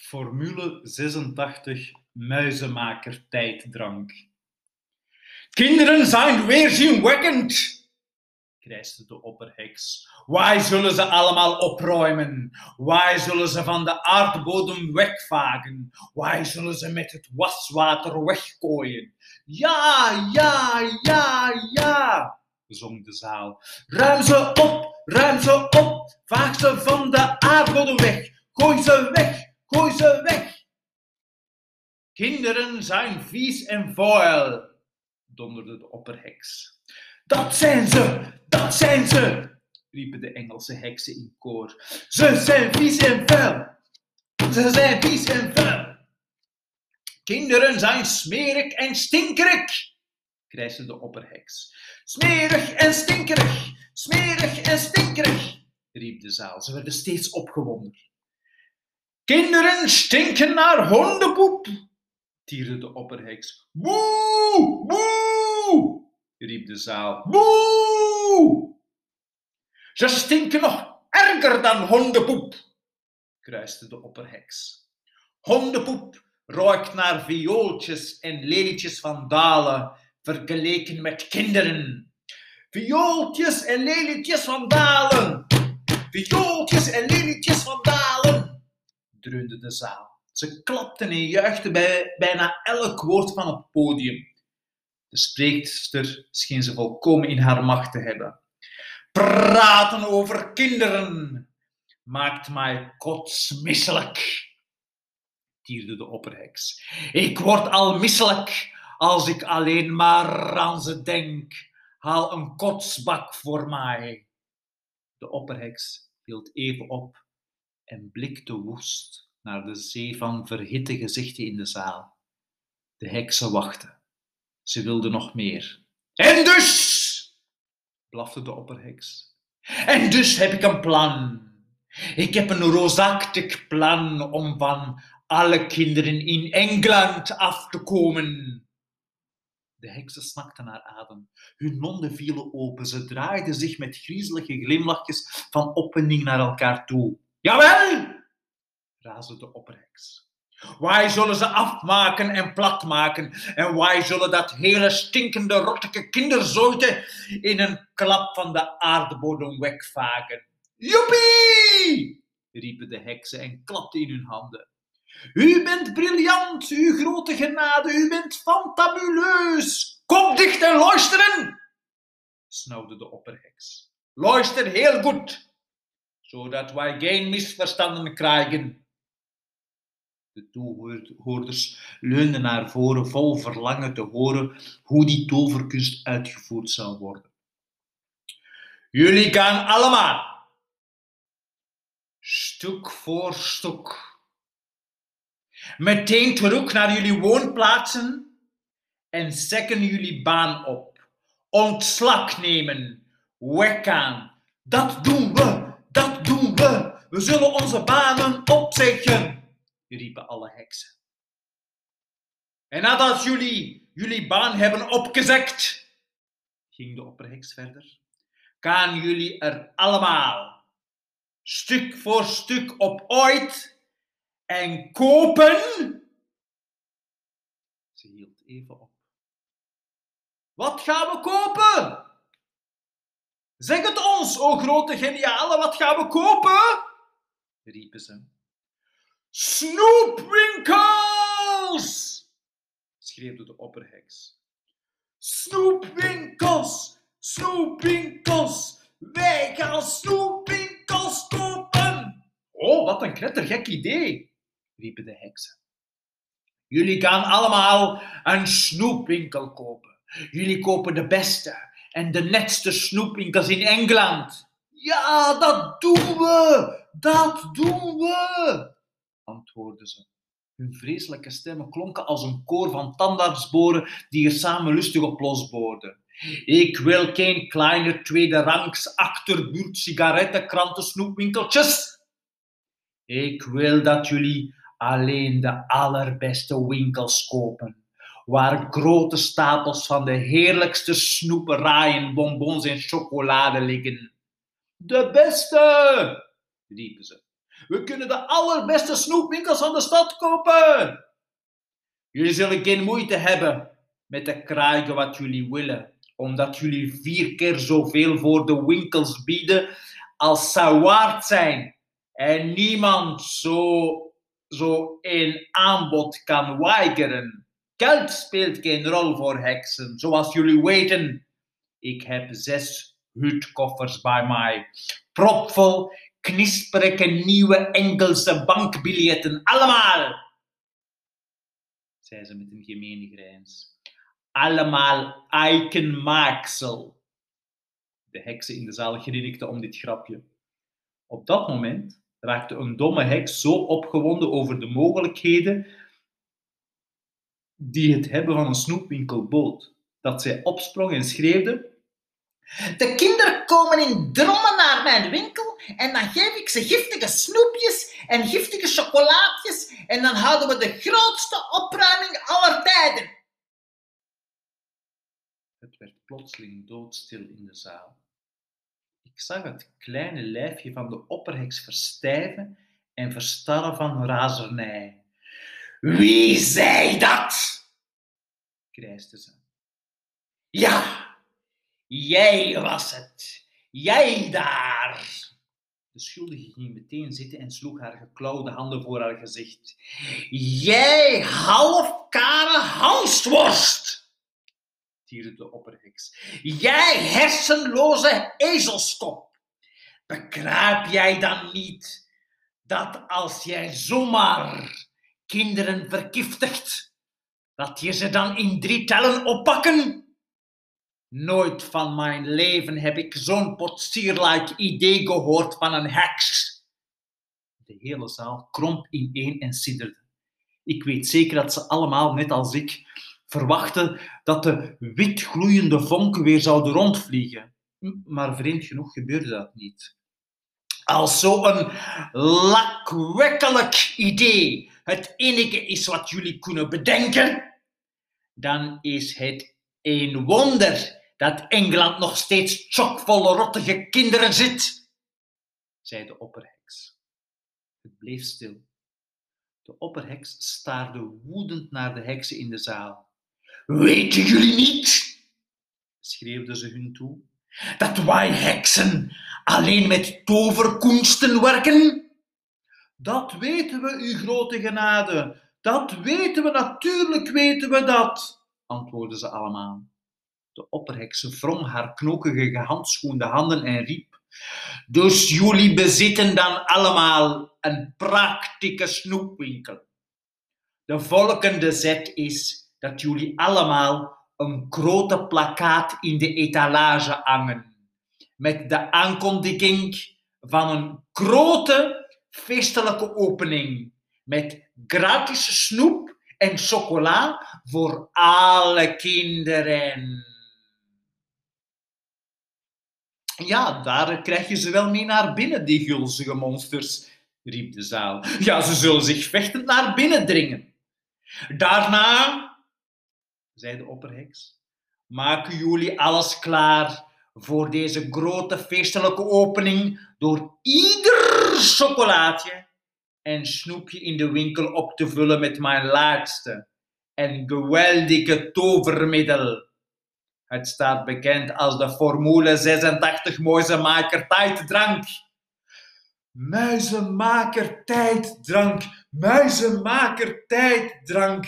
Formule 86 muizenmaker tijddrank. Kinderen zijn weerzinwekkend, krijste de opperheks. Wij zullen ze allemaal opruimen. Wij zullen ze van de aardbodem wegvagen. Wij zullen ze met het waswater weggooien. Ja, ja, ja, ja, zong de zaal. Ruim ze op, ruim ze op. Vaag ze van de aardbodem weg. Gooi ze weg, gooi ze weg. Kinderen zijn vies en vuil, donderde de opperheks. Dat zijn ze, dat zijn ze, riepen de Engelse heksen in koor. Ze zijn vies en vuil. Ze zijn vies en vuil. Kinderen zijn smerig en stinkerig, krijste de opperheks. Smerig en stinkerig, smerig en stinkerig, riep de zaal. Ze werden steeds opgewonder. Kinderen stinken naar hondenpoep, tierde de opperheks. Boe, boe, riep de zaal. Boe! Ze stinken nog erger dan hondenpoep, kruiste de opperheks. Hondenpoep ruikt naar viooltjes en lelietjes van dalen, vergeleken met kinderen. Viooltjes en lelietjes van dalen, viooltjes en lelietjes van dalen, dreunde de zaal. Ze klapten en juichten bij bijna elk woord van het podium. De spreekster scheen ze volkomen in haar macht te hebben. Praten over kinderen maakt mij kotsmisselijk, tierde de opperheks. Ik word al misselijk als ik alleen maar aan ze denk. Haal een kotsbak voor mij. De opperheks hield even op en blikte woest naar de zee van verhitte gezichten in de zaal. De heksen wachten. Ze wilden nog meer. En dus, blafte de opperheks. En dus heb ik een plan. Ik heb een roosachtig plan om van alle kinderen in Engeland af te komen. De heksen snakten naar adem. Hun monden vielen open. Ze draaiden zich met griezelige glimlachjes van opwinding naar elkaar toe. Jawel, raasde de opperheks. Wij zullen ze afmaken en platmaken en wij zullen dat hele stinkende, rottige kinderzoite in een klap van de aardbodem wegvagen. Joepie! riepen de heksen en klapten in hun handen. U bent briljant, uw grote genade, u bent fantabuleus. Kom dicht en luisteren, snauwde de opperheks. Luister heel goed, zodat wij geen misverstanden krijgen. De toehoorders leunden naar voren vol verlangen te horen hoe die toverkunst uitgevoerd zou worden. Jullie gaan allemaal, stuk voor stuk, meteen terug naar jullie woonplaatsen en zekken jullie baan op. Ontslag nemen, weggaan. Dat doen we, we. Zullen onze banen opzeggen riepen alle heksen. En nadat jullie jullie baan hebben opgezegd, ging de opperheks verder, gaan jullie er allemaal stuk voor stuk op ooit en kopen. Ze hield even op. Wat gaan we kopen? Zeg het ons, o grote geniale, wat gaan we kopen? riepen ze. Snoepwinkels! schreeuwde de opperheks. Snoepwinkels! Snoepwinkels! Wij gaan snoepwinkels kopen! Oh, wat een knettergek idee, riepen de heksen. Jullie gaan allemaal een snoepwinkel kopen. Jullie kopen de beste en de netste snoepwinkels in Engeland. Ja, dat doen we! Dat doen we! antwoordden ze. Hun vreselijke stemmen klonken als een koor van tandartsboren die er samen lustig op losboorden. Ik wil geen kleine tweederangs achterbuurt sigarettenkranten snoepwinkeltjes. Ik wil dat jullie alleen de allerbeste winkels kopen, waar grote stapels van de heerlijkste snoeperijen, bonbons en chocolade liggen. De beste, riepen ze. We kunnen de allerbeste snoepwinkels van de stad kopen. Jullie zullen geen moeite hebben met te krijgen wat jullie willen, omdat jullie vier keer zoveel voor de winkels bieden als zou waard zijn. En niemand zo, zo een aanbod kan weigeren. Geld speelt geen rol voor heksen, zoals jullie weten. Ik heb zes hutkoffers bij mij, propvol knisperige nieuwe Engelse bankbiljetten, allemaal, zei ze met een gemene grijns. Allemaal eikenmaaksel. De heksen in de zaal grinnikten om dit grapje. Op dat moment raakte een domme heks zo opgewonden over de mogelijkheden die het hebben van een snoepwinkel bood, dat zij opsprong en schreeuwde: De kinderen komen in drommen naar mijn winkel en dan geef ik ze giftige snoepjes en giftige chocolaatjes en dan houden we de grootste opruiming aller tijden. Het werd plotseling doodstil in de zaal. Ik zag het kleine lijfje van de opperheks verstijven en verstarren van razernij. Wie zei dat? krijste ze. Ja, jij was het. Jij daar. De schuldige ging meteen zitten en sloeg haar geklauwde handen voor haar gezicht. Jij halfkare hansworst. tierde de opperheks. Jij hersenloze ezelskop. Begrijp jij dan niet dat als jij zomaar kinderen vergiftigt, dat je ze dan in drie tellen oppakken? Nooit van mijn leven heb ik zo'n potsierlijk idee gehoord van een heks. De hele zaal kromp ineen en sidderde. Ik weet zeker dat ze allemaal, net als ik, verwachten dat de wit gloeiende vonken weer zouden rondvliegen. Maar vreemd genoeg gebeurde dat niet. Als zo'n lakwekkelijk idee het enige is wat jullie kunnen bedenken, dan is het een wonder dat Engeland nog steeds chockvolle rottige kinderen zit. zei de opperheks. Het bleef stil. De opperheks staarde woedend naar de heksen in de zaal. Weten jullie niet Schreeuwde ze hun toe. dat wij heksen alleen met toverkunsten werken? Dat weten we, uw grote genade. Dat weten we, natuurlijk weten we dat, antwoordden ze allemaal. De opperheks wrong haar knokige gehandschoende handen en riep. Dus jullie bezitten dan allemaal een praktische snoepwinkel. De volgende zet is dat jullie allemaal een grote plakkaat in de etalage hangen. Met de aankondiging van een grote feestelijke opening. Met gratis snoep en chocola voor alle kinderen. Ja, daar krijg je ze wel mee naar binnen, die gulzige monsters, riep de zaal. Ja, ze zullen zich vechtend naar binnen dringen. Daarna zei de opperheks. maken jullie alles klaar voor deze grote feestelijke opening door ieder chocolaatje en snoepje in de winkel op te vullen met mijn laatste en geweldige tovermiddel. Het staat bekend als de Formule 86 Mooizemaker tijddrank. Muizenmaker tijddrank, muizenmaker tijddrank.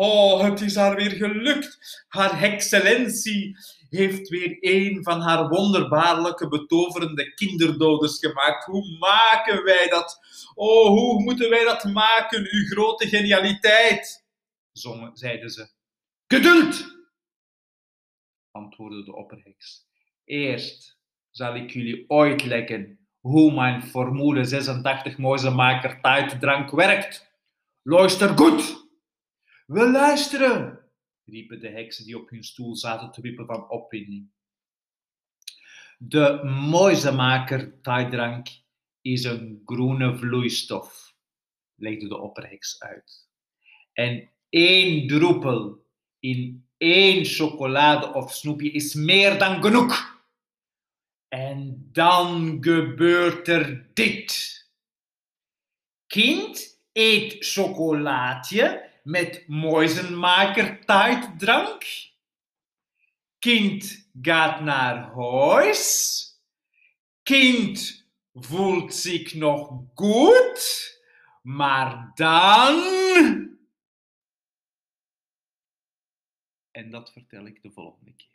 Oh, het is haar weer gelukt. Haar excellentie heeft weer een van haar wonderbaarlijke betoverende kinderdoders gemaakt. Hoe maken wij dat? Oh, hoe moeten wij dat maken, uw grote genialiteit? Zongen, zeiden ze. Geduld, antwoordde de opperheks. Eerst zal ik jullie uitleggen hoe mijn Formule 86 Mooizemaker tijddrank werkt. Luister goed! We luisteren, riepen de heksen die op hun stoel zaten te wippen van opwinding. De Mooizemaker tijddrank is een groene vloeistof, legde de opperheks uit. En één druppel in één chocolade of snoepje is meer dan genoeg. En dan gebeurt er dit. Kind eet chocolaatje met muizenmaker-taaitdrank. Kind gaat naar huis. Kind voelt zich nog goed, maar dan. En dat vertel ik de volgende keer.